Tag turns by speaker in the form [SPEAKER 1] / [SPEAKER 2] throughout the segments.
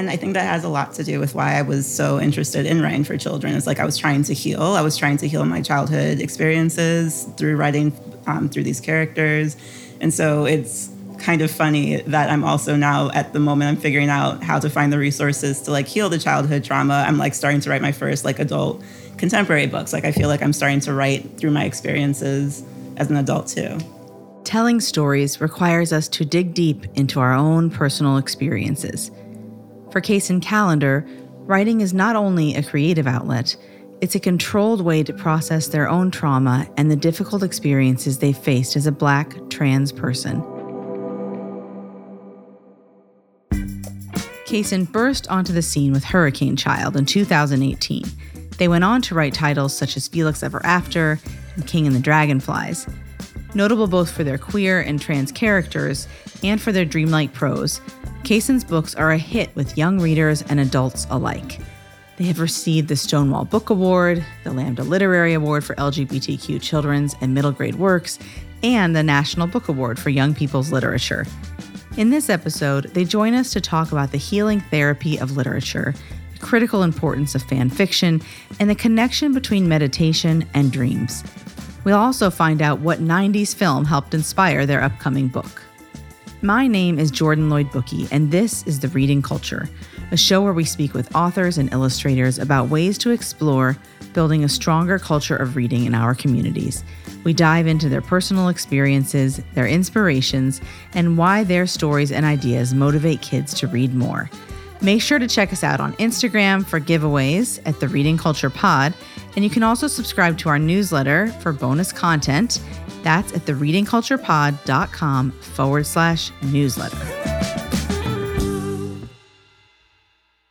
[SPEAKER 1] And I think that has a lot to do with why I was so interested in writing for children. It's like I was trying to heal. I was trying to heal my childhood experiences through writing um, through these characters. And so it's kind of funny that I'm also now at the moment I'm figuring out how to find the resources to like heal the childhood trauma. I'm like starting to write my first like adult contemporary books. Like I feel like I'm starting to write through my experiences as an adult too.
[SPEAKER 2] Telling stories requires us to dig deep into our own personal experiences. For Kacen Callender, writing is not only a creative outlet, it's a controlled way to process their own trauma and the difficult experiences they faced as a black trans person. Kacen burst onto the scene with Hurricane Child in 2018. They went on to write titles such as Felix Ever After and King and the Dragonflies. Notable both for their queer and trans characters and for their dreamlike prose, Kacen's books are a hit with young readers and adults alike. They have received the Stonewall Book Award, the Lambda Literary Award for LGBTQ children's and middle grade works, and the National Book Award for Young People's Literature. In this episode, they join us to talk about the healing therapy of literature, the critical importance of fan fiction, and the connection between meditation and dreams. We'll also find out what 90s film helped inspire their upcoming book. My name is Jordan Lloyd Bookey, and this is The Reading Culture, a show where we speak with authors and illustrators about ways to explore building a stronger culture of reading in our communities. We dive into their personal experiences, their inspirations, and why their stories and ideas motivate kids to read more. Make sure to check us out on Instagram for giveaways at the Reading Culture Pod, and you can also subscribe to our newsletter for bonus content that's at thereadingculturepod.com forward slash newsletter.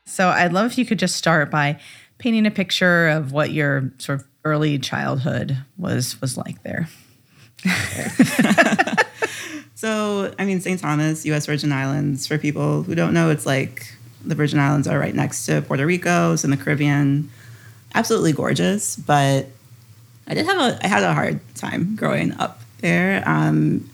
[SPEAKER 2] So I'd love if you could just start by painting a picture of what your sort of early childhood was was like there.
[SPEAKER 1] so, I mean, St. Thomas, U.S. Virgin Islands, for people who don't know, it's like the Virgin Islands are right next to Puerto Rico, it's in the Caribbean. Absolutely gorgeous, but I did have a I had a hard time growing up there. Um,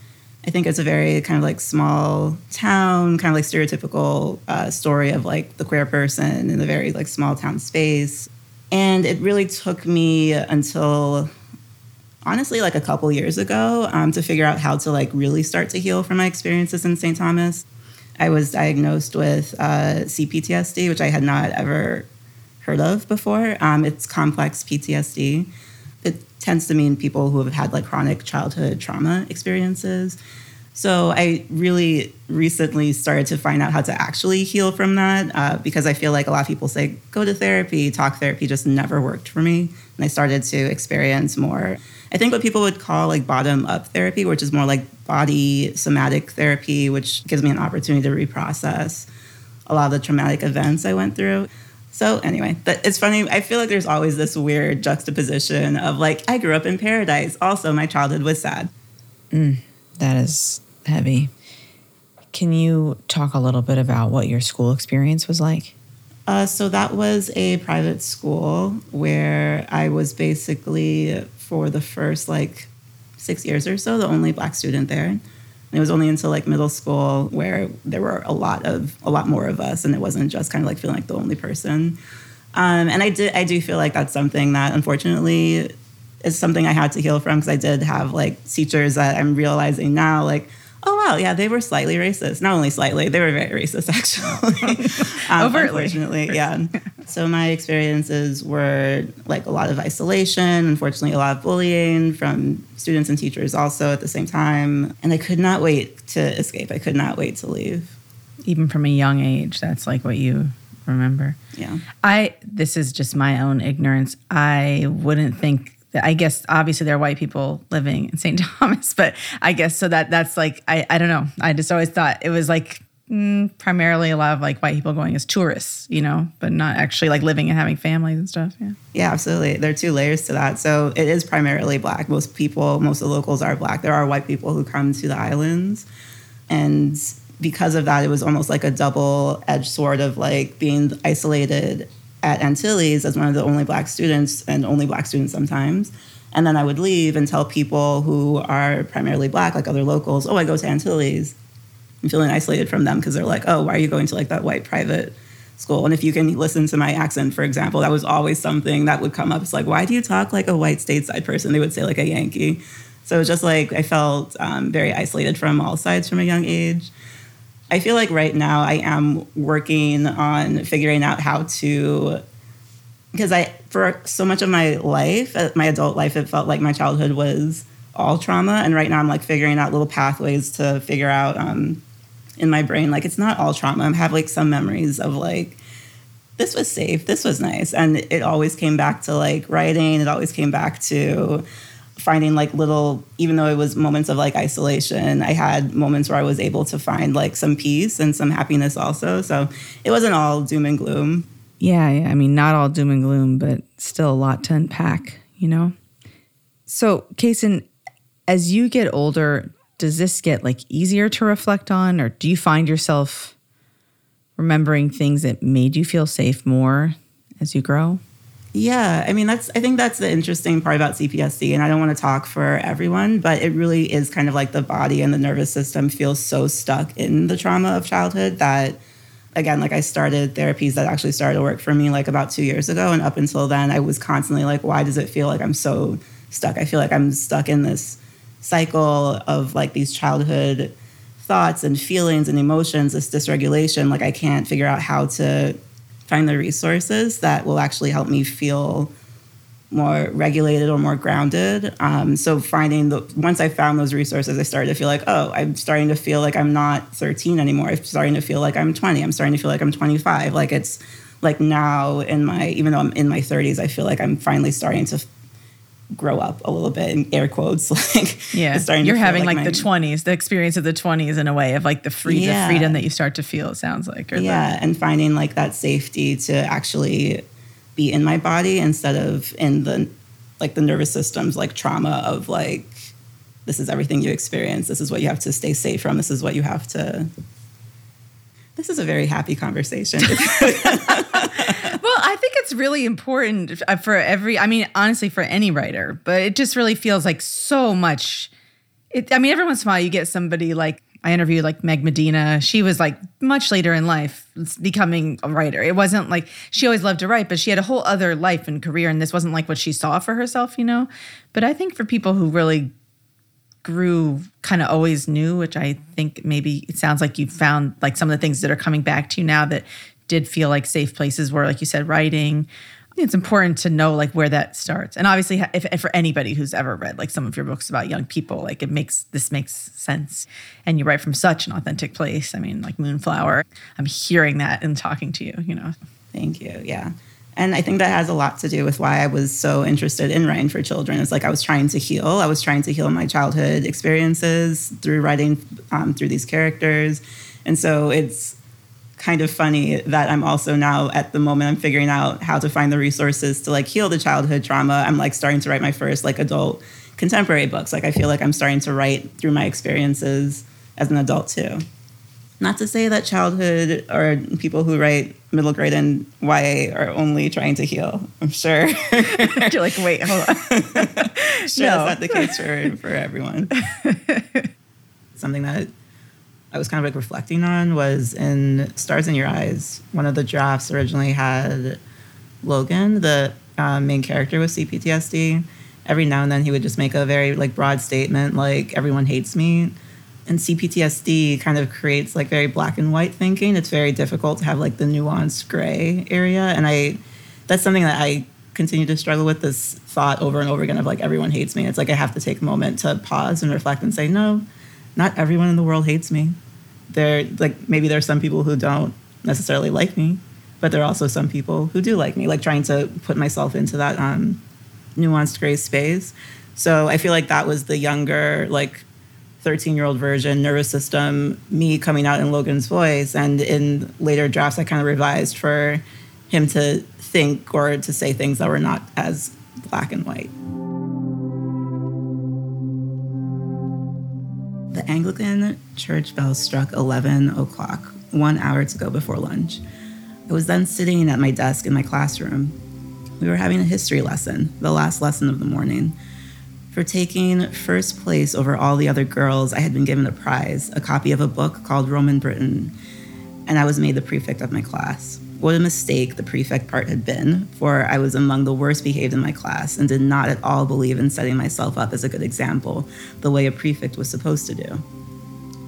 [SPEAKER 1] I think it's a very kind of like small town, kind of like stereotypical uh, story of like the queer person in a very like small town space. And it really took me until honestly like a couple years ago um, to figure out how to like really start to heal from my experiences in St. Thomas. I was diagnosed with uh, CPTSD, which I had not ever heard of before. Um, it's complex PTSD it tends to mean people who have had like chronic childhood trauma experiences. So I really recently started to find out how to actually heal from that uh, because I feel like a lot of people say go to therapy, talk therapy just never worked for me, and I started to experience more. I think what people would call like bottom up therapy, which is more like body somatic therapy, which gives me an opportunity to reprocess a lot of the traumatic events I went through. So anyway, but it's funny. I feel like there's always this weird juxtaposition of like I grew up in paradise. Also, my childhood was sad.
[SPEAKER 2] Mm, that is heavy. Can you talk a little bit about what your school experience was like?
[SPEAKER 1] Uh, so that was a private school where I was basically for the first like six years or so the only black student there it was only until like middle school where there were a lot of a lot more of us, and it wasn't just kind of like feeling like the only person. Um, and I did I do feel like that's something that unfortunately is something I had to heal from because I did have like teachers that I'm realizing now like oh wow. Yeah they were slightly racist. Not only slightly they were very racist actually.
[SPEAKER 2] Um, overtly.
[SPEAKER 1] unfortunately yeah. So my experiences were like a lot of isolation unfortunately a lot of bullying from students and teachers also at the same time. And i could not wait to escape. I could not wait to leave.
[SPEAKER 2] Even from a young age that's like what you remember.
[SPEAKER 1] Yeah.
[SPEAKER 2] I this is just my own ignorance. I wouldn't think I guess obviously there are white people living in St. Thomas, but I guess so that that's like I I don't know. I just always thought it was like mm, primarily a lot of like white people going as tourists, you know, but not actually like living and having families and stuff. Yeah.
[SPEAKER 1] Yeah, absolutely. There are two layers to that. So it is primarily black. Most people, most of the locals are black. There are white people who come to the islands, and because of that, it was almost like a double edged sword of like being isolated at Antilles as one of the only black students and only black students sometimes, And then I would leave and tell people who are primarily black, like other locals, oh, I go to Antilles. I'm feeling isolated from them because they're like, oh, why are you going to like that white private school? And if you can listen to my accent, for example, that was always something that would come up. It's like, why do you talk like a white stateside person? They would say like a Yankee. So it was just like I felt um, very isolated from all sides from a young age. I feel like right now I am working on figuring out how to because I for so much of my life, uh, my adult life, it felt like my childhood was all trauma, and right now I'm like figuring out little pathways to figure out um, in my brain like it's not all trauma. I have like some memories of like this was safe, this was nice, and it always came back to like writing. It always came back to finding like little even though it was moments of like isolation i had moments where i was able to find like some peace and some happiness also. So it wasn't all doom and gloom.
[SPEAKER 2] Yeah, yeah i mean not all doom and gloom but still a lot to unpack you know? So Kacen, as you get older does this get like easier to reflect on or do you find yourself remembering things that made you feel safe more as you grow
[SPEAKER 1] yeah, I mean that's I think that's the interesting part about CPTSD and I don't want to talk for everyone, but it really is kind of like the body and the nervous system feels so stuck in the trauma of childhood that again, like I started therapies that actually started to work for me like about 2 years ago and up until then I was constantly like why does it feel like I'm so stuck? I feel like I'm stuck in this cycle of like these childhood thoughts and feelings and emotions, this dysregulation, like I can't figure out how to find the resources that will actually help me feel more regulated or more grounded. Um, so finding the once I found those resources, I started to feel like, oh, I'm starting to feel like I'm not 13 anymore. I'm starting to feel like I'm 20. I'm starting to feel like I'm 25. Like it's like now in my even though I'm in my 30s, I feel like I'm finally starting to grow up a little bit in air quotes like
[SPEAKER 2] yeah you're having like, like the 20s the experience of the 20s in a way of like the free yeah. the freedom that you start to feel it sounds like
[SPEAKER 1] yeah
[SPEAKER 2] the,
[SPEAKER 1] and finding like that safety to actually be in my body instead of in the like the nervous systems like trauma of like this is everything you experience this is what you have to stay safe from this is what you have to this is a very happy conversation
[SPEAKER 2] I think it's really important uh, for every, I mean, honestly, for any writer, but it just really feels like so much. It, I mean, every once in a while you get somebody like, I interviewed like Meg Medina. She was like much later in life becoming a writer. It wasn't like she always loved to write, but she had a whole other life and career, and this wasn't like what she saw for herself, you know? But I think for people who really grew kind of always knew, which I think maybe it sounds like you found like some of the things that are coming back to you now that did feel like safe places where, like you said, writing. It's important to know like where that starts, and obviously, if, if for anybody who's ever read like some of your books about young people, like it makes this makes sense, and you write from such an authentic place. I mean, like Moonflower, I'm hearing that and talking to you. You know,
[SPEAKER 1] thank you. Yeah, and I think that has a lot to do with why I was so interested in writing for children. It's like I was trying to heal. I was trying to heal my childhood experiences through writing um, through these characters. And so it's kind of funny that I'm also now at the moment I'm figuring out how to find the resources to like heal the childhood trauma. I'm like starting to write my first like adult contemporary books. Like I feel like I'm starting to write through my experiences as an adult too. Not to say that childhood or people who write middle grade and YA are only trying to heal. I'm sure.
[SPEAKER 2] You're like, wait, hold on.
[SPEAKER 1] sure, no. that's not the case for, for everyone. Something that I was kind of like reflecting on was in Stars in Your Eyes. One of the drafts originally had Logan, the um, main character with CPTSD. Every now and then he would just make a very like broad statement like everyone hates me. And CPTSD kind of creates like very black and white thinking. It's very difficult to have like the nuanced gray area. And I that's something that I continue to struggle with this thought over and over again of like everyone hates me. It's like I have to take a moment to pause and reflect and say, no, not everyone in the world hates me there like maybe there are some people who don't necessarily like me, but there are also some people who do like me. Like trying to put myself into that um, nuanced gray space. So I feel like that was the younger like 13 year old version nervous system me coming out in Logan's voice, and in later drafts I kind of revised for him to think or to say things that were not as black and white. Anglican church bell struck 11 o'clock, one hour to go before lunch. I was then sitting at my desk in my classroom. We were having a history lesson, the last lesson of the morning. For taking first place over all the other girls, I had been given a prize, a copy of a book called Roman Britain, and I was made the prefect of my class. What a mistake the prefect part had been, for I was among the worst behaved in my class and did not at all believe in setting myself up as a good example, the way a prefect was supposed to do.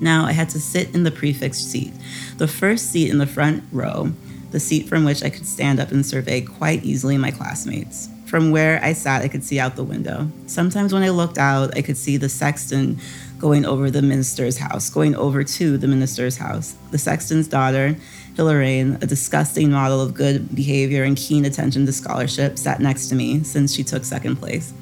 [SPEAKER 1] Now I had to sit in the prefect's seat, the first seat in the front row, the seat from which I could stand up and survey quite easily my classmates. From where I sat, I could see out the window. Sometimes when I looked out, I could see the sexton going over the minister's house, going over to the minister's house. The sexton's daughter, Hilarene, a disgusting model of good behavior and keen attention to scholarship, sat next to me since she took second place.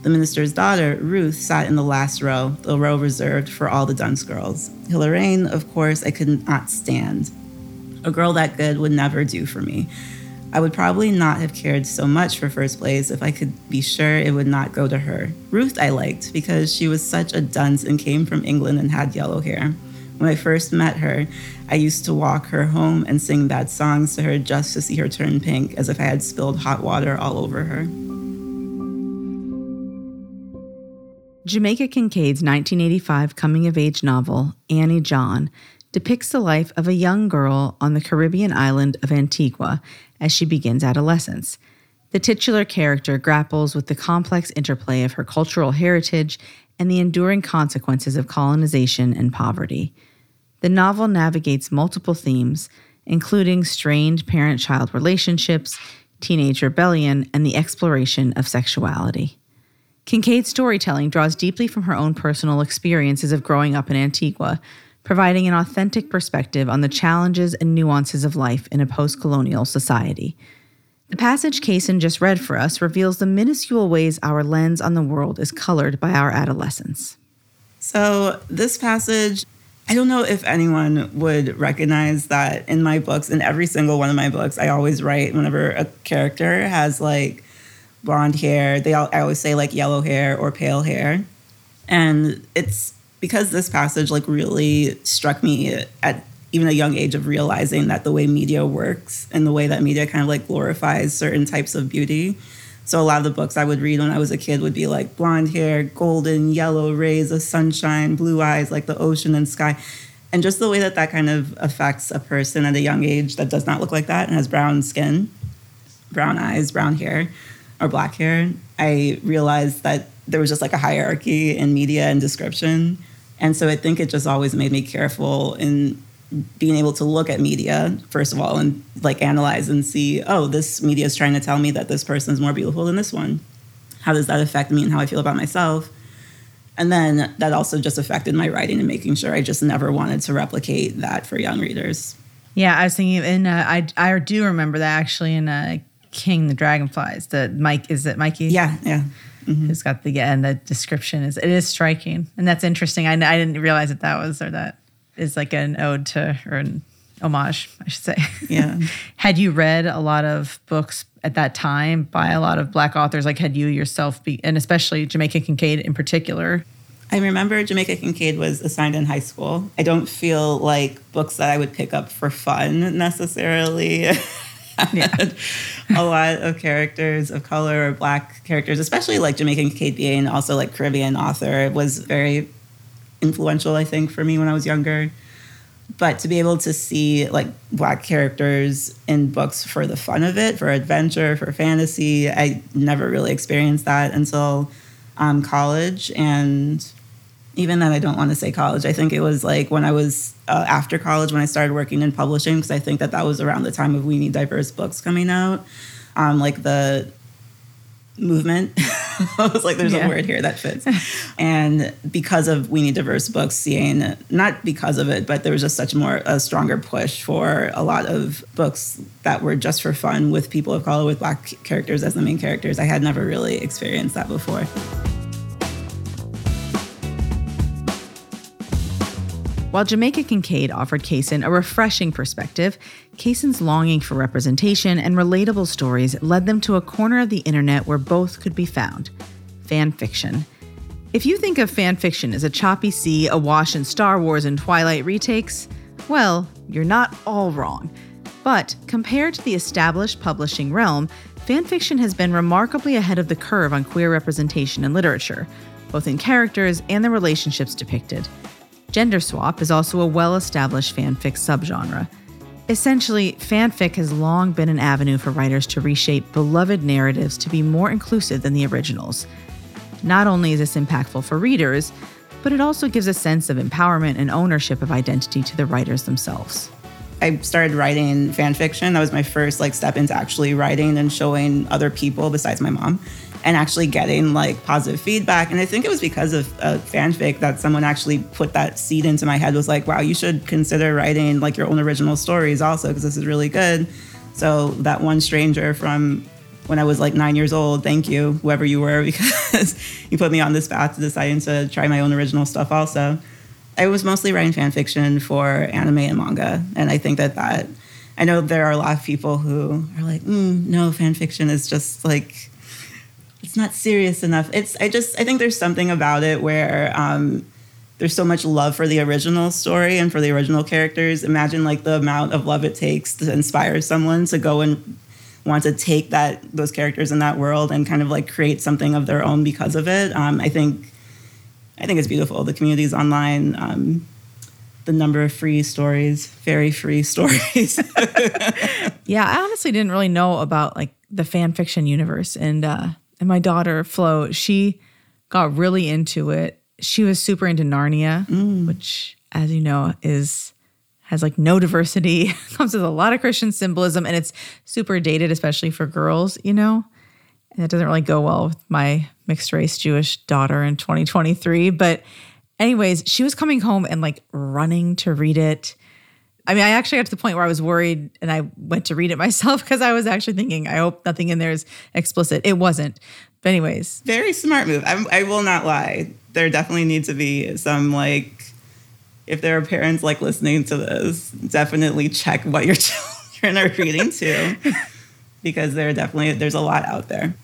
[SPEAKER 1] The minister's daughter, Ruth, sat in the last row, the row reserved for all the dunce girls. Hilarene, of course, I could not stand. A girl that good would never do for me. I would probably not have cared so much for first place if I could be sure it would not go to her. Ruth I liked because she was such a dunce and came from England and had yellow hair. When I first met her, I used to walk her home and sing bad songs to her just to see her turn pink as if I had spilled hot water all over her.
[SPEAKER 2] Jamaica Kincaid's 1985 coming of age novel, Annie John, depicts the life of a young girl on the Caribbean island of Antigua as she begins adolescence. The titular character grapples with the complex interplay of her cultural heritage and the enduring consequences of colonization and poverty. The novel navigates multiple themes, including strained parent child relationships, teenage rebellion, and the exploration of sexuality. Kincaid's storytelling draws deeply from her own personal experiences of growing up in Antigua, providing an authentic perspective on the challenges and nuances of life in a post colonial society. The passage Kacen just read for us reveals the minuscule ways our lens on the world is colored by our adolescence.
[SPEAKER 1] So, this passage, I don't know if anyone would recognize that in my books, in every single one of my books, I always write whenever a character has like blonde hair, they all, I always say like yellow hair or pale hair. And it's because this passage like really struck me at even a young age of realizing that the way media works and the way that media kind of like glorifies certain types of beauty. So a lot of the books I would read when I was a kid would be like blonde hair, golden yellow rays of sunshine, blue eyes like the ocean and sky. And just the way that that kind of affects a person at a young age that does not look like that and has brown skin, brown eyes, brown hair, or black hair, I realized that there was just like a hierarchy in media and description and so I think it just always made me careful in being able to look at media, first of all, and like analyze and see, oh, this media is trying to tell me that this person is more beautiful than this one. How does that affect me and how I feel about myself? And then that also just affected my writing and making sure I just never wanted to replicate that for young readers.
[SPEAKER 2] Yeah, I was thinking, and uh, I I do remember that actually in uh, King the Dragonflies. The Mike is it Mikey?
[SPEAKER 1] Yeah, yeah
[SPEAKER 2] mm-hmm. who's got the yeah, and the description is it is striking and that's interesting. I, I didn't realize that that was or that is like an ode to or an homage, I should say.
[SPEAKER 1] Yeah.
[SPEAKER 2] had you read a lot of books at that time by a lot of black authors? Like had you yourself be, and especially Jamaica Kincaid in particular?
[SPEAKER 1] I remember Jamaica Kincaid was assigned in high school. I don't feel like books that I would pick up for fun necessarily. yeah. a lot of characters of color or black characters, especially like Jamaica Kincaid and also like Caribbean author. Was very influential, I think, for me when I was younger. But to be able to see like black characters in books for the fun of it, for adventure, for fantasy, I never really experienced that until um, college. And even then, I don't want to say college. I think it was like when I was uh, after college when I started working in publishing because I think that that was around the time of We Need Diverse Books coming out. Um, like the movement. I was like, there's yeah. a word here that fits. and because of We Need Diverse Books, seeing, not because of it, but there was just such more, a stronger push for a lot of books that were just for fun with people of color, with black characters as the main characters. I had never really experienced that before.
[SPEAKER 2] While Jamaica Kincaid offered Kacen a refreshing perspective, Kacen's longing for representation and relatable stories led them to a corner of the internet where both could be found fan fiction. If you think of fan fiction as a choppy sea awash in Star Wars and Twilight retakes, well, you're not all wrong. But compared to the established publishing realm, fanfiction has been remarkably ahead of the curve on queer representation in literature, both in characters and the relationships depicted. Gender swap is also a well established fanfic subgenre. Essentially, fanfic has long been an avenue for writers to reshape beloved narratives to be more inclusive than the originals. Not only is this impactful for readers, but it also gives a sense of empowerment and ownership of identity to the writers themselves.
[SPEAKER 1] I started writing fan fiction. That was my first like step into actually writing and showing other people besides my mom and actually getting like positive feedback. And I think it was because of a fanfic that someone actually put that seed into my head was like, wow, you should consider writing like your own original stories also because this is really good. So that one stranger from when I was like nine years old, thank you, whoever you were, because you put me on this path to deciding to try my own original stuff also. I was mostly writing fan fiction for anime and manga, and I think that that I know there are a lot of people who are like, mm, no, fan fiction is just like it's not serious enough. It's I just I think there's something about it where um, there's so much love for the original story and for the original characters. Imagine like the amount of love it takes to inspire someone to go and want to take that those characters in that world and kind of like create something of their own because of it. Um, I think I think it's beautiful. The communities online, um, the number of free stories, very free stories.
[SPEAKER 2] yeah, I honestly didn't really know about like the fan fiction universe, and uh, and my daughter Flo, she got really into it. She was super into Narnia, mm. which, as you know, is has like no diversity, comes with a lot of Christian symbolism, and it's super dated, especially for girls, you know. And it doesn't really go well with my mixed race Jewish daughter in 2023. But, anyways, she was coming home and like running to read it. I mean, I actually got to the point where I was worried and I went to read it myself because I was actually thinking, I hope nothing in there is explicit. It wasn't. But, anyways.
[SPEAKER 1] Very smart move. I, I will not lie. There definitely needs to be some like, if there are parents like listening to this, definitely check what your children are reading to because there definitely, there's a lot out there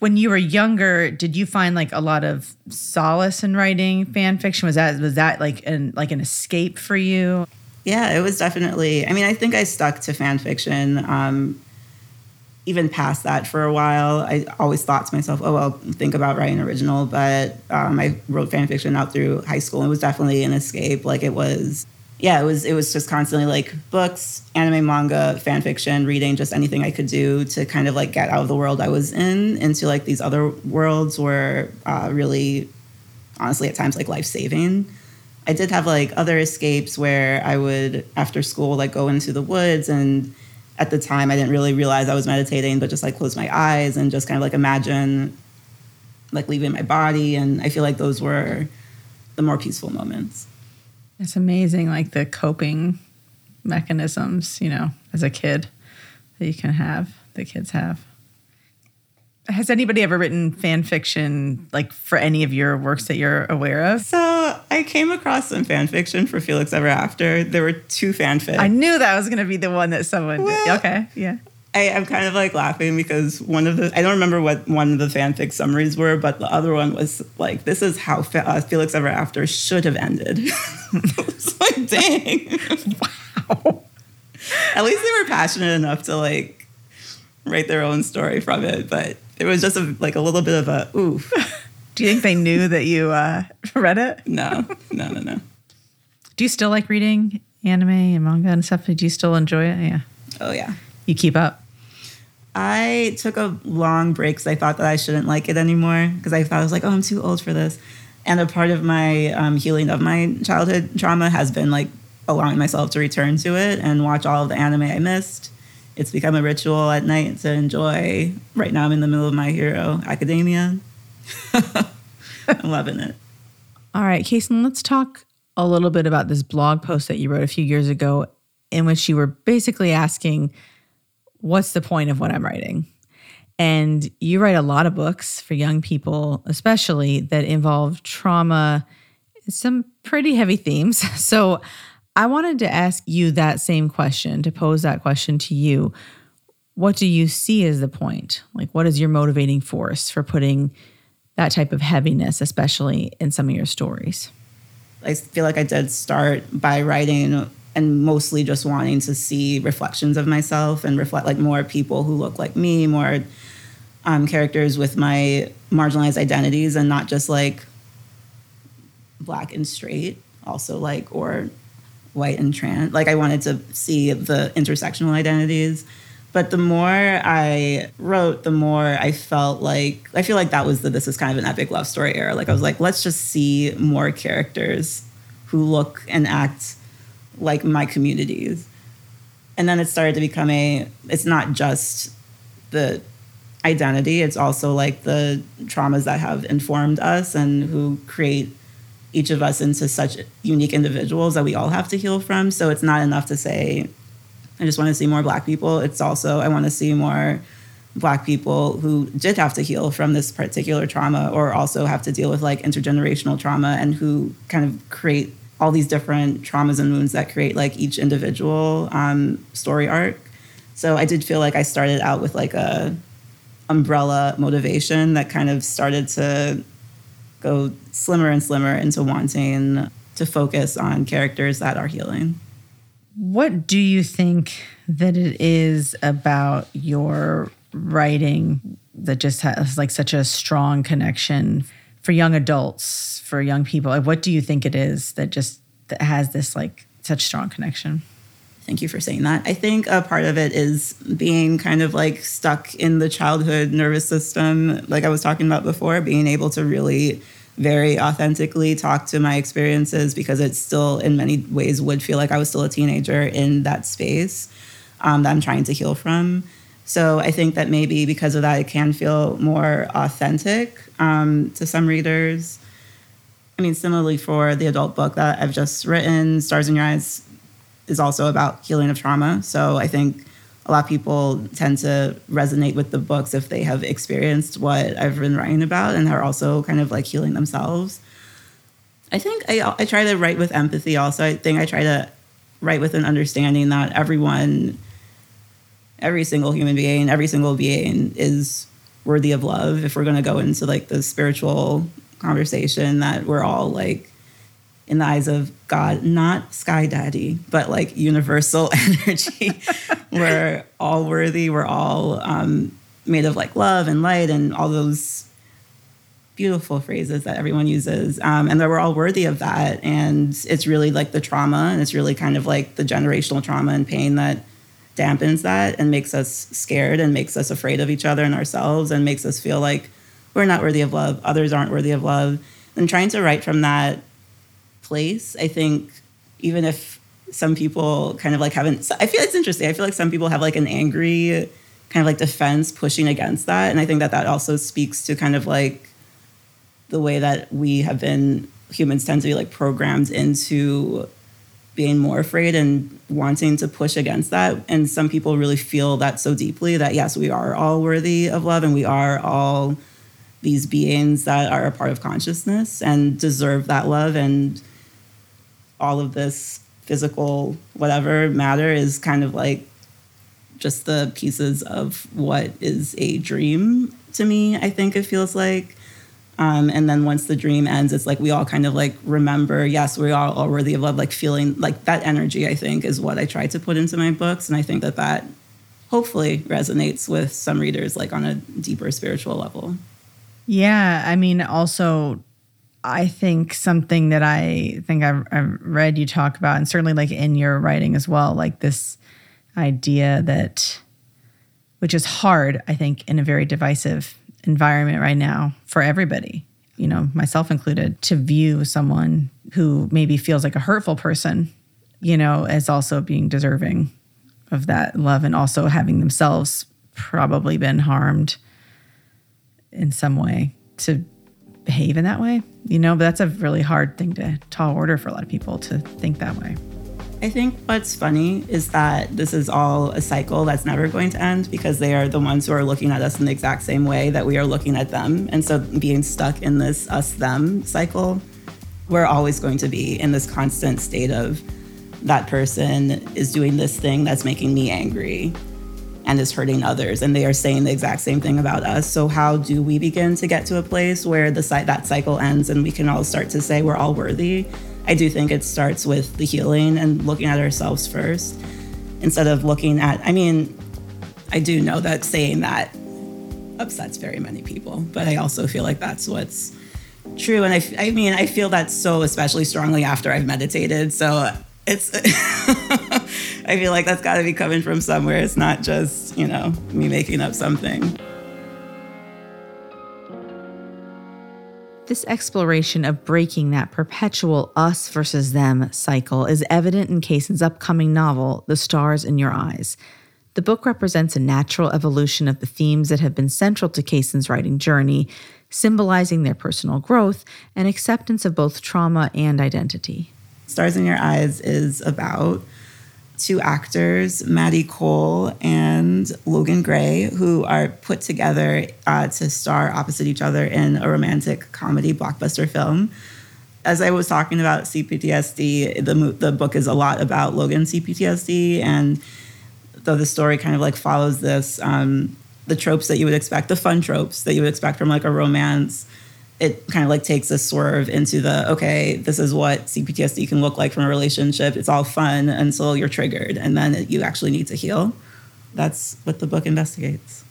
[SPEAKER 2] when you were younger, did you find like a lot of solace in writing fan fiction? Was that was that like an like an escape for you?
[SPEAKER 1] Yeah, it was definitely. I mean, I think I stuck to fan fiction. Um, even past that for a while, I always thought to myself, "Oh well, think about writing original." But um, I wrote fan fiction out through high school. It was definitely an escape. Like it was yeah, it was it was just constantly like books, anime, manga, fan fiction, reading, just anything I could do to kind of like get out of the world I was in into like these other worlds were uh, really, honestly, at times like life saving. I did have like other escapes where I would after school like go into the woods and at the time I didn't really realize I was meditating, but just like close my eyes and just kind of like imagine like leaving my body, and I feel like those were the more peaceful moments.
[SPEAKER 2] It's amazing, like the coping mechanisms, you know, as a kid that you can have, that kids have. Has anybody ever written fan fiction, like for any of your works that you're aware of?
[SPEAKER 1] So I came across some fan fiction for Felix Ever After. There were two fanfics.
[SPEAKER 2] I knew that was going to be the one that someone well, did. Okay, yeah.
[SPEAKER 1] I, am kind of like laughing because one of the I don't remember what one of the fanfic summaries were, but the other one was like, "This is how Fe- uh, Felix Ever After should have ended." it's like, dang, wow. At least they were passionate enough to like write their own story from it, but it was just a, like a little bit of a oof.
[SPEAKER 2] Do you think they knew that you uh, read it?
[SPEAKER 1] No, no, no, no.
[SPEAKER 2] Do you still like reading anime and manga and stuff? Do you still enjoy it? Yeah.
[SPEAKER 1] Oh yeah
[SPEAKER 2] you keep up?
[SPEAKER 1] I took a long break because I thought that I shouldn't like it anymore because I thought I was like, oh, I'm too old for this. And a part of my um, healing of my childhood trauma has been like allowing myself to return to it and watch all of the anime I missed. It's become a ritual at night to enjoy. Right now, I'm in the middle of My Hero Academia. I'm loving it.
[SPEAKER 2] All right, Kacen, let's talk a little bit about this blog post that you wrote a few years ago in which you were basically asking what's the point of what I'm writing? And you write a lot of books for young people, especially that involve trauma, some pretty heavy themes. So I wanted to ask you that same question, to pose that question to you. What do you see as the point? Like, what is your motivating force for putting that type of heaviness, especially in some of your stories?
[SPEAKER 1] I feel like I did start by writing and mostly just wanting to see reflections of myself and reflect like more people who look like me, more um, characters with my marginalized identities, and not just like black and straight, also like or white and trans. Like I wanted to see the intersectional identities. But the more I wrote, the more I felt like I feel like that was the this is kind of an epic love story era. Like I was like, let's just see more characters who look and act like my communities. And then it started to become a it's not just the identity, it's also like the traumas that have informed us and who create each of us into such unique individuals that we all have to heal from. So it's not enough to say, I just want to see more Black people. It's also, I want to see more Black people who did have to heal from this particular trauma or also have to deal with like intergenerational trauma and who kind of create all these different traumas and wounds that create like each individual um, story arc. So I did feel like I started out with like a umbrella motivation that kind of started to go slimmer and slimmer into wanting to focus on characters that are healing.
[SPEAKER 2] What do you think that it is about your writing that just has like such a strong connection for young adults, for young people? Like, what do you think it is that just that has this like such strong connection?
[SPEAKER 1] Thank you for saying that. I think a part of it is being kind of like stuck in the childhood nervous system, like I was talking about before, being able to really very authentically talk to my experiences because it still, in many ways, would feel like I was still a teenager in that space um, that I'm trying to heal from. So I think that maybe because of that, it can feel more authentic um, to some readers. I mean, similarly for the adult book that I've just written, Stars in Your Eyes is also about healing of trauma. So I think a lot of people tend to resonate with the books if they have experienced what I've been writing about and are also kind of like healing themselves. I think I, I try to write with empathy also. I think I try to write with an understanding that everyone, every single human being, every single being is worthy of love. If we're going to go into like the spiritual conversation, that we're all like in the eyes of God, not Sky Daddy, but like universal energy. we're all worthy. We're all um, made of like love and light and all those beautiful phrases that everyone uses. Um, and that we're all worthy of that. And it's really like the trauma and it's really kind of like the generational trauma and pain that dampens that and makes us scared and makes us afraid of each other and ourselves and makes us feel like we're not worthy of love, others aren't worthy of love. And trying to write from that place. I think even if some people kind of like haven't, I feel it's interesting. I feel like some people have like an angry kind of like defense pushing against that. And I think that that also speaks to kind of like the way that we have been, humans tend to be like programmed into being more afraid and wanting to push against that. And some people really feel that so deeply that yes, we are all worthy of love and we are all these beings that are a part of consciousness and deserve that love and all of this physical whatever matter is kind of like just the pieces of what is a dream to me i think it feels like. Um, and then once the dream ends it's like we all kind of like remember yes we are all worthy of love like feeling like that energy i think is what i try to put into my books. And i think that that hopefully resonates with some readers like on a deeper spiritual level.
[SPEAKER 2] Yeah i mean also I think something that I think I've, I've, read you talk about, and certainly like in your writing as well, like this idea that, which is hard, I think, in a very divisive environment right now for everybody, you know, myself included, to view someone who maybe feels like a hurtful person, you know, as also being deserving of that love and also having themselves probably been harmed in some way to behave in that way, you know, but that's a really hard thing to tall order for a lot of people to think that way.
[SPEAKER 1] I think what's funny is that this is all a cycle that's never going to end because they are the ones who are looking at us in the exact same way that we are looking at them. And so being stuck in this us them cycle, we're always going to be in this constant state of that person is doing this thing that's making me angry and is hurting others and they are saying the exact same thing about us so how do we begin to get to a place where the that cycle ends and we can all start to say we're all worthy i do think it starts with the healing and looking at ourselves first instead of looking at, I mean, I do know that saying that upsets very many people, but I also feel like that's what's true. And I, I mean, I feel that so especially strongly after I've meditated. So it's, I feel like that's got to be coming from somewhere. It's not just, you know, me making up something.
[SPEAKER 2] This exploration of breaking that perpetual us versus them cycle is evident in Kacen's upcoming novel, The Stars in Your Eyes. The book represents a natural evolution of the themes that have been central to Kacen's writing journey, symbolizing their personal growth and acceptance of both trauma and identity.
[SPEAKER 1] Stars in Your Eyes is about two actors, Maddie Cole and Logan Gray, who are put together uh, to star opposite each other in a romantic comedy blockbuster film. As I was talking about CPTSD, the, the book is a lot about Logan's CPTSD, and though the story kind of like follows this, um, the tropes that you would expect, the fun tropes that you would expect from like a romance it kind of like takes a swerve into the okay, this is what CPTSD can look like from a relationship. It's all fun until you're triggered, and then it, you actually need to heal. That's what the book investigates.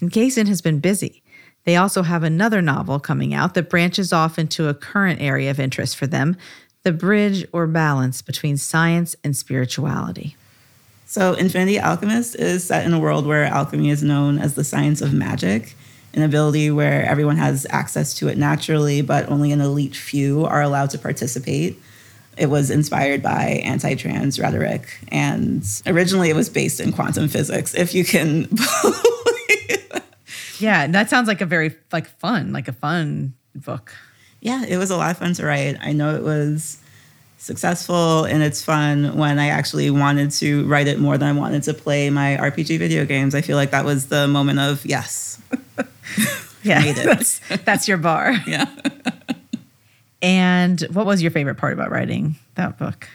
[SPEAKER 2] And Kacen has been busy. They also have another novel coming out that branches off into a current area of interest for them the bridge or balance between science and spirituality.
[SPEAKER 1] So, Infinity Alchemist is set in a world where alchemy is known as the science of magic an ability where everyone has access to it naturally, but only an elite few are allowed to participate. It was inspired by anti trans rhetoric, and originally it was based in quantum physics, if you can believe.
[SPEAKER 2] Yeah, that sounds like a very like fun, like a fun book.
[SPEAKER 1] Yeah, it was a lot of fun to write. I know it was successful and it's fun when I actually wanted to write it more than I wanted to play my RPG video games. I feel like that was the moment of yes.
[SPEAKER 2] yeah, that's, that's your bar.
[SPEAKER 1] Yeah.
[SPEAKER 2] and what was your favorite part about writing that book?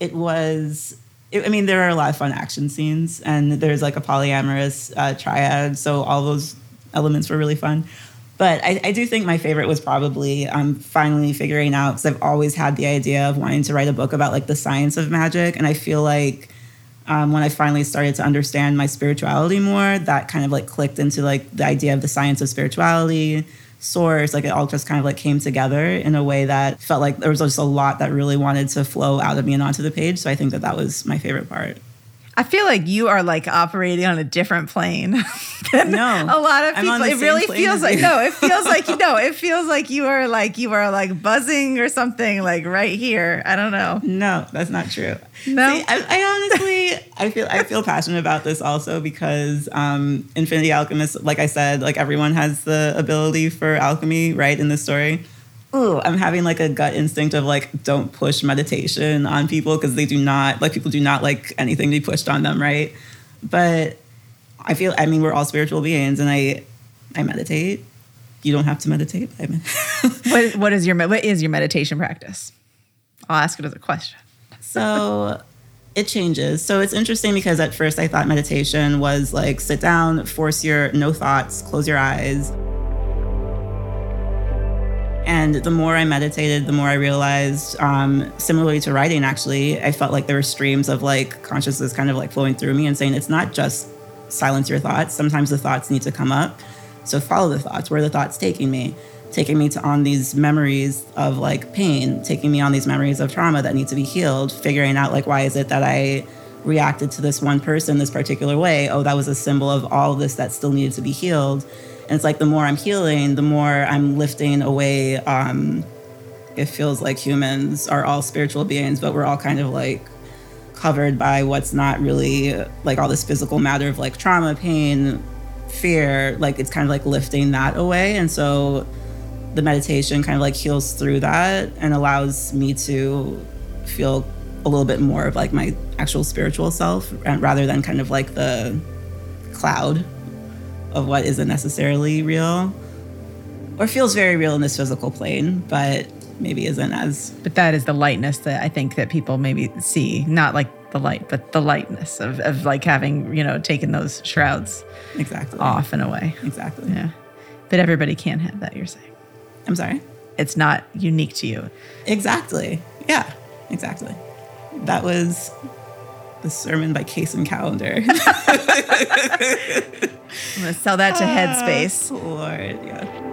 [SPEAKER 1] It was. I mean, there are a lot of fun action scenes, and there's like a polyamorous uh, triad, so all those elements were really fun. But I, I do think my favorite was probably um, finally figuring out because I've always had the idea of wanting to write a book about like the science of magic, and I feel like um, when I finally started to understand my spirituality more, that kind of like clicked into like the idea of the science of spirituality, source. Like it all just kind of like came together in a way that felt like there was just a lot that really wanted to flow out of me and onto the page. So I think that that was my favorite part.
[SPEAKER 2] I feel like you are like operating on a different plane than
[SPEAKER 1] no,
[SPEAKER 2] a lot of people. It really feels like no, it feels like you know, it feels like you are like you are like buzzing or something like right here. I don't know.
[SPEAKER 1] No, that's not true.
[SPEAKER 2] No,
[SPEAKER 1] See, I, I, honestly, I feel I feel passionate about this also because um, Infinity Alchemist, like I said, like everyone has the ability for alchemy, right, in the story oh, I'm having like a gut instinct of like, don't push meditation on people because they do not, like, people do not like anything to be pushed on them, right? But I feel, I mean, we're all spiritual beings and I, I meditate. You don't have to meditate. I mean,
[SPEAKER 2] what, what is your, what is your meditation practice? I'll ask it as a question.
[SPEAKER 1] So it changes. So it's interesting because at first I thought meditation was like sit down, force your no thoughts, close your eyes and the more I meditated, the more I realized, um, similarly to writing, actually, I felt like there were streams of like consciousness kind of like flowing through me and saying it's not just silence your thoughts. Sometimes the thoughts need to come up. So follow the thoughts. Where the thoughts taking me? Taking me to on these memories of like pain, taking me on these memories of trauma that need to be healed, figuring out like why is it that I reacted to this one person this particular way? Oh, that was a symbol of all this that still needed to be healed and it's like the more I'm healing, the more I'm lifting away. Um, it feels like humans are all spiritual beings, but we're all kind of like covered by what's not really like all this physical matter of like trauma, pain, fear. Like it's kind of like lifting that away. And so the meditation kind of like heals through that and allows me to feel a little bit more of like my actual spiritual self rather than kind of like the cloud of what isn't necessarily real or feels very real in this physical plane, but maybe isn't as.
[SPEAKER 2] But that is the lightness that I think that people maybe see, not like the light, but the lightness of, of like having, you know, taken those shrouds
[SPEAKER 1] exactly
[SPEAKER 2] off in a way.
[SPEAKER 1] Exactly.
[SPEAKER 2] Yeah. But everybody can have that, you're saying.
[SPEAKER 1] I'm sorry?
[SPEAKER 2] It's not unique to you.
[SPEAKER 1] Exactly. Yeah, exactly. That was the sermon by Kacen Callender.
[SPEAKER 2] I'm to sell that to ah, Headspace.
[SPEAKER 1] Oh, Lord, yeah.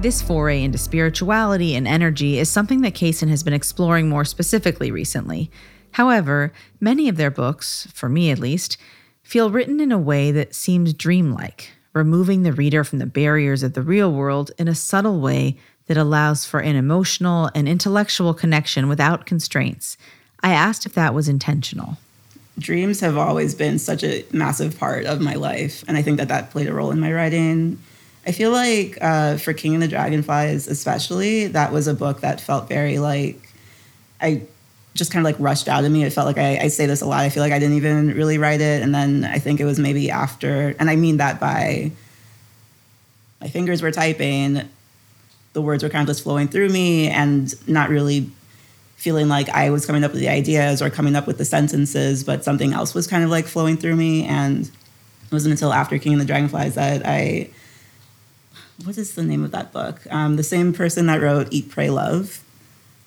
[SPEAKER 2] This foray into spirituality and energy is something that Kacen has been exploring more specifically recently. However, many of their books, for me at least, feel written in a way that seems dreamlike, removing the reader from the barriers of the real world in a subtle way that allows for an emotional and intellectual connection without constraints. I asked if that was intentional.
[SPEAKER 1] Dreams have always been such a massive part of my life, and I think that that played a role in my writing. I feel like uh, for King and the Dragonflies, especially, that was a book that felt very like I just kind of like rushed out of me. It felt like I, I, say this a lot. I feel like I didn't even really write it. And then I think it was maybe after, and I mean that by my fingers were typing, the words were kind of just flowing through me and not really feeling like I was coming up with the ideas or coming up with the sentences, but something else was kind of like flowing through me. And it wasn't until after King and the Dragonflies that I what is the name of that book? Um, the same person that wrote Eat, Pray, Love.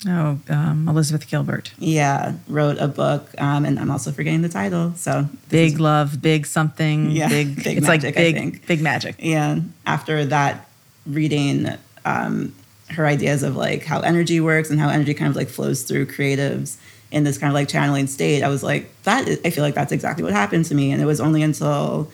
[SPEAKER 2] Oh, um, Elizabeth Gilbert.
[SPEAKER 1] Yeah, wrote a book, um, and I'm also forgetting the title. So
[SPEAKER 2] big is, love, big something.
[SPEAKER 1] Yeah,
[SPEAKER 2] big.
[SPEAKER 1] big
[SPEAKER 2] it's
[SPEAKER 1] magic,
[SPEAKER 2] like big, big magic.
[SPEAKER 1] Yeah. After that reading, um, her ideas of like how energy works and how energy kind of like flows through creatives in this kind of like channeling state, I was like, that. Is, I feel like that's exactly what happened to me, and it was only until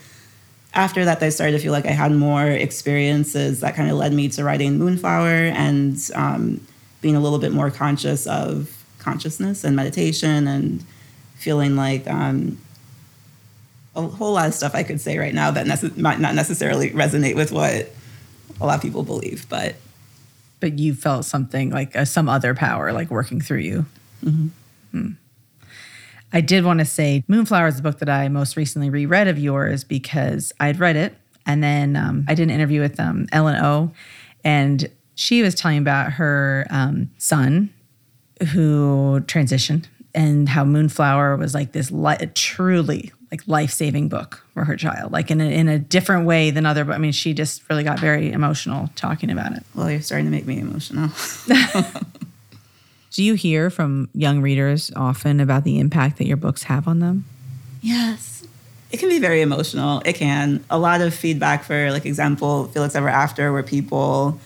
[SPEAKER 1] after that, I started to feel like I had more experiences that kind of led me to writing Moonflower and um, being a little bit more conscious of consciousness and meditation and feeling like um, a whole lot of stuff I could say right now that nece- might not necessarily resonate with what a lot of people believe, but
[SPEAKER 2] but you felt something like uh, some other power like working through you. Mm-hmm. Hmm. I did want to say Moonflower is the book that I most recently reread of yours because I'd read it and then um, I did an interview with um, Ellen O, and she was telling about her um, son who transitioned and how Moonflower was like this li- truly like life saving book for her child, like in a, in a different way than other. But I mean, she just really got very emotional talking about it.
[SPEAKER 1] Well, you're starting to make me emotional.
[SPEAKER 2] Do you hear from young readers often about the impact that your books have on them?
[SPEAKER 1] Yes. It can be very emotional. It can. A lot of feedback for, like, example, Felix Ever After, where people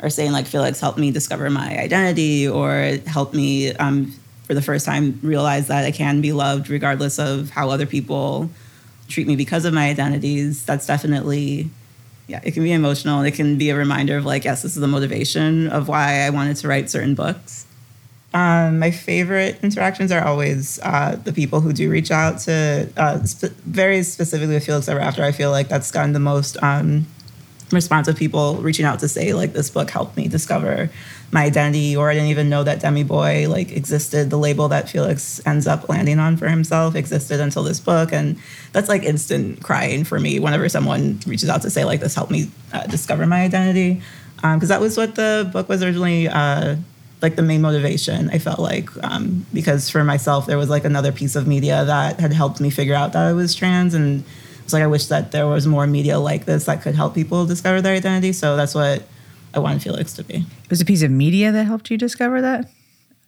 [SPEAKER 1] are saying, like, Felix helped me discover my identity or helped me, um, for the first time, realize that I can be loved regardless of how other people treat me because of my identities. That's definitely yeah, it can be emotional. It can be a reminder of like, yes, this is the motivation of why I wanted to write certain books. Um, my favorite interactions are always uh, the people who do reach out to, uh, sp- very specifically with Felix Ever After. I feel like that's gotten the most um, responsive people reaching out to say like this book helped me discover my identity, or I didn't even know that Demi Boy like existed. The label that Felix ends up landing on for himself existed until this book, and that's like instant crying for me whenever someone reaches out to say like this helped me uh, discover my identity, because um, that was what the book was originally uh, like the main motivation i felt like um, because for myself there was like another piece of media that had helped me figure out that i was trans and it's like i wish that there was more media like this that could help people discover their identity so that's what i wanted felix to be
[SPEAKER 2] it was a piece of media that helped you discover that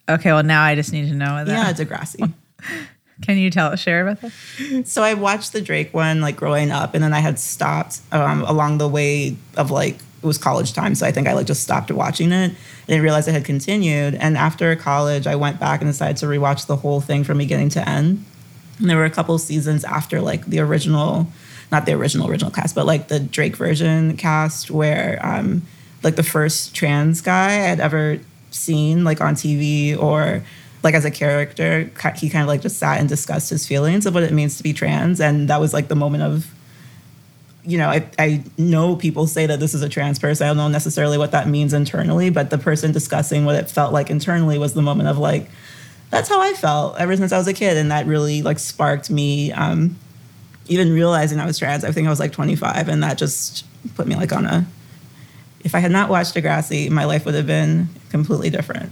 [SPEAKER 2] okay well now i just need to know that
[SPEAKER 1] yeah degrassi
[SPEAKER 2] can you tell share about that
[SPEAKER 1] so i watched the drake one like growing up and then i had stopped um, along the way of like it was college time, so I think I like just stopped watching it. I didn't realize it had continued. And after college, I went back and decided to rewatch the whole thing from beginning to end. And there were a couple seasons after like the original, not the original original cast, but like the Drake version cast, where um, like the first trans guy I'd ever seen like on TV or like as a character, he kind of like just sat and discussed his feelings of what it means to be trans, and that was like the moment of you know, I, I know people say that this is a trans person. I don't know necessarily what that means internally, but the person discussing what it felt like internally was the moment of like, that's how I felt ever since I was a kid. And that really like sparked me um, even realizing I was trans. I think I was like 25 and that just put me like on a, if I had not watched Degrassi, my life would have been completely different.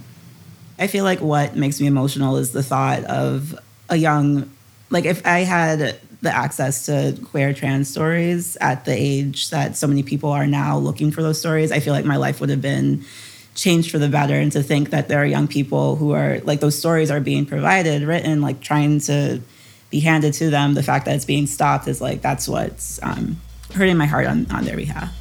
[SPEAKER 1] I feel like what makes me emotional is the thought of a young, like if I had the access to queer trans stories at the age that so many people are now looking for those stories, I feel like my life would have been changed for the better. And to think that there are young people who are like those stories are being provided, written, like trying to be handed to them, the fact that it's being stopped is like that's what's um, hurting my heart on, on their behalf.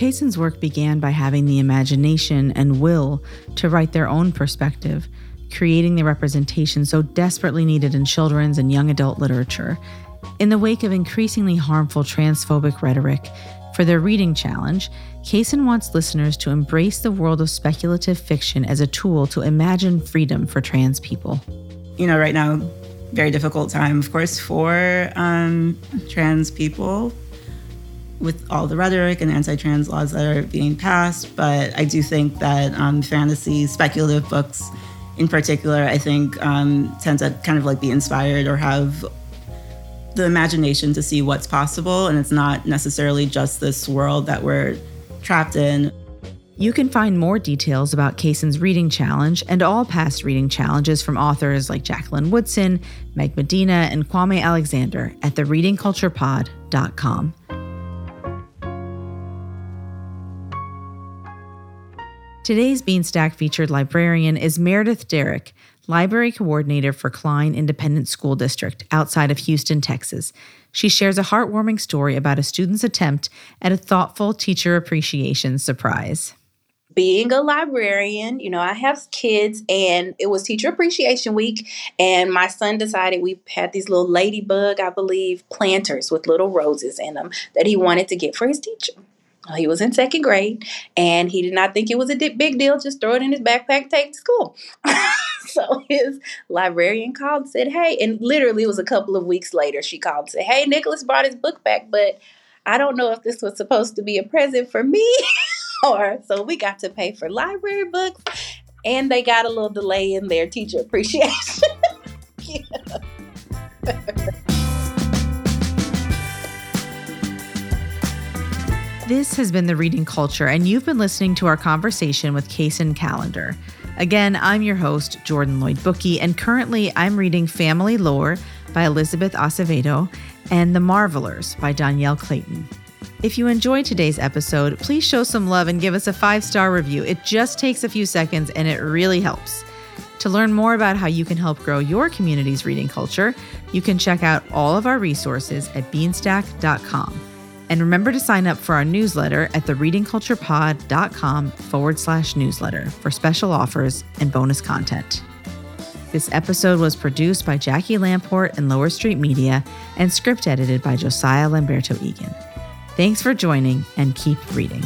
[SPEAKER 2] Kacen's work began by having the imagination and will to write their own perspective, creating the representation so desperately needed in children's and young adult literature. In the wake of increasingly harmful transphobic rhetoric, for their reading challenge, Kacen wants listeners to embrace the world of speculative fiction as a tool to imagine freedom for trans people.
[SPEAKER 1] You know, right now, very difficult time, of course, for um, trans people with all the rhetoric and anti-trans laws that are being passed. But I do think that um, fantasy, speculative books, in particular, I think um, tend to kind of like be inspired or have the imagination to see what's possible, and it's not necessarily just this world that we're trapped in.
[SPEAKER 2] You can find more details about Kacen's reading challenge and all past reading challenges from authors like Jacqueline Woodson, Meg Medina, and Kwame Alexander at thereadingculturepod.com. Today's Beanstack featured librarian is Meredith Derrick, library coordinator for Klein Independent School District outside of Houston, Texas. She shares a heartwarming story about a student's attempt at a thoughtful teacher appreciation surprise.
[SPEAKER 3] Being a librarian, you know, I have kids and it was teacher appreciation week and my son decided we had these little ladybug, I believe, planters with little roses in them that he wanted to get for his teacher. He was in second grade and he did not think it was a big deal. Just throw it in his backpack, take to school. so his librarian called said, Hey, and literally it was a couple of weeks later, she called and said, Hey, Nicholas brought his book back, but I don't know if this was supposed to be a present for me or so we got to pay for library books and they got a little delay in their teacher appreciation.
[SPEAKER 2] This has been The Reading Culture, and you've been listening to our conversation with Kacen Callender. Again, I'm your host, Jordan Lloyd Bookey, and currently I'm reading Family Lore by Elizabeth Acevedo and The Marvelers by Dhonielle Clayton. If you enjoyed today's episode, please show some love and give us a five star review. It just takes a few seconds and it really helps. To learn more about how you can help grow your community's reading culture, you can check out all of our resources at beanstack.com. And remember to sign up for our newsletter at thereadingculturepod.com forward slash newsletter for special offers and bonus content. This episode was produced by Jackie Lamport and Lower Street Media and script edited by Josiah Lamberto Egan. Thanks for joining and keep reading.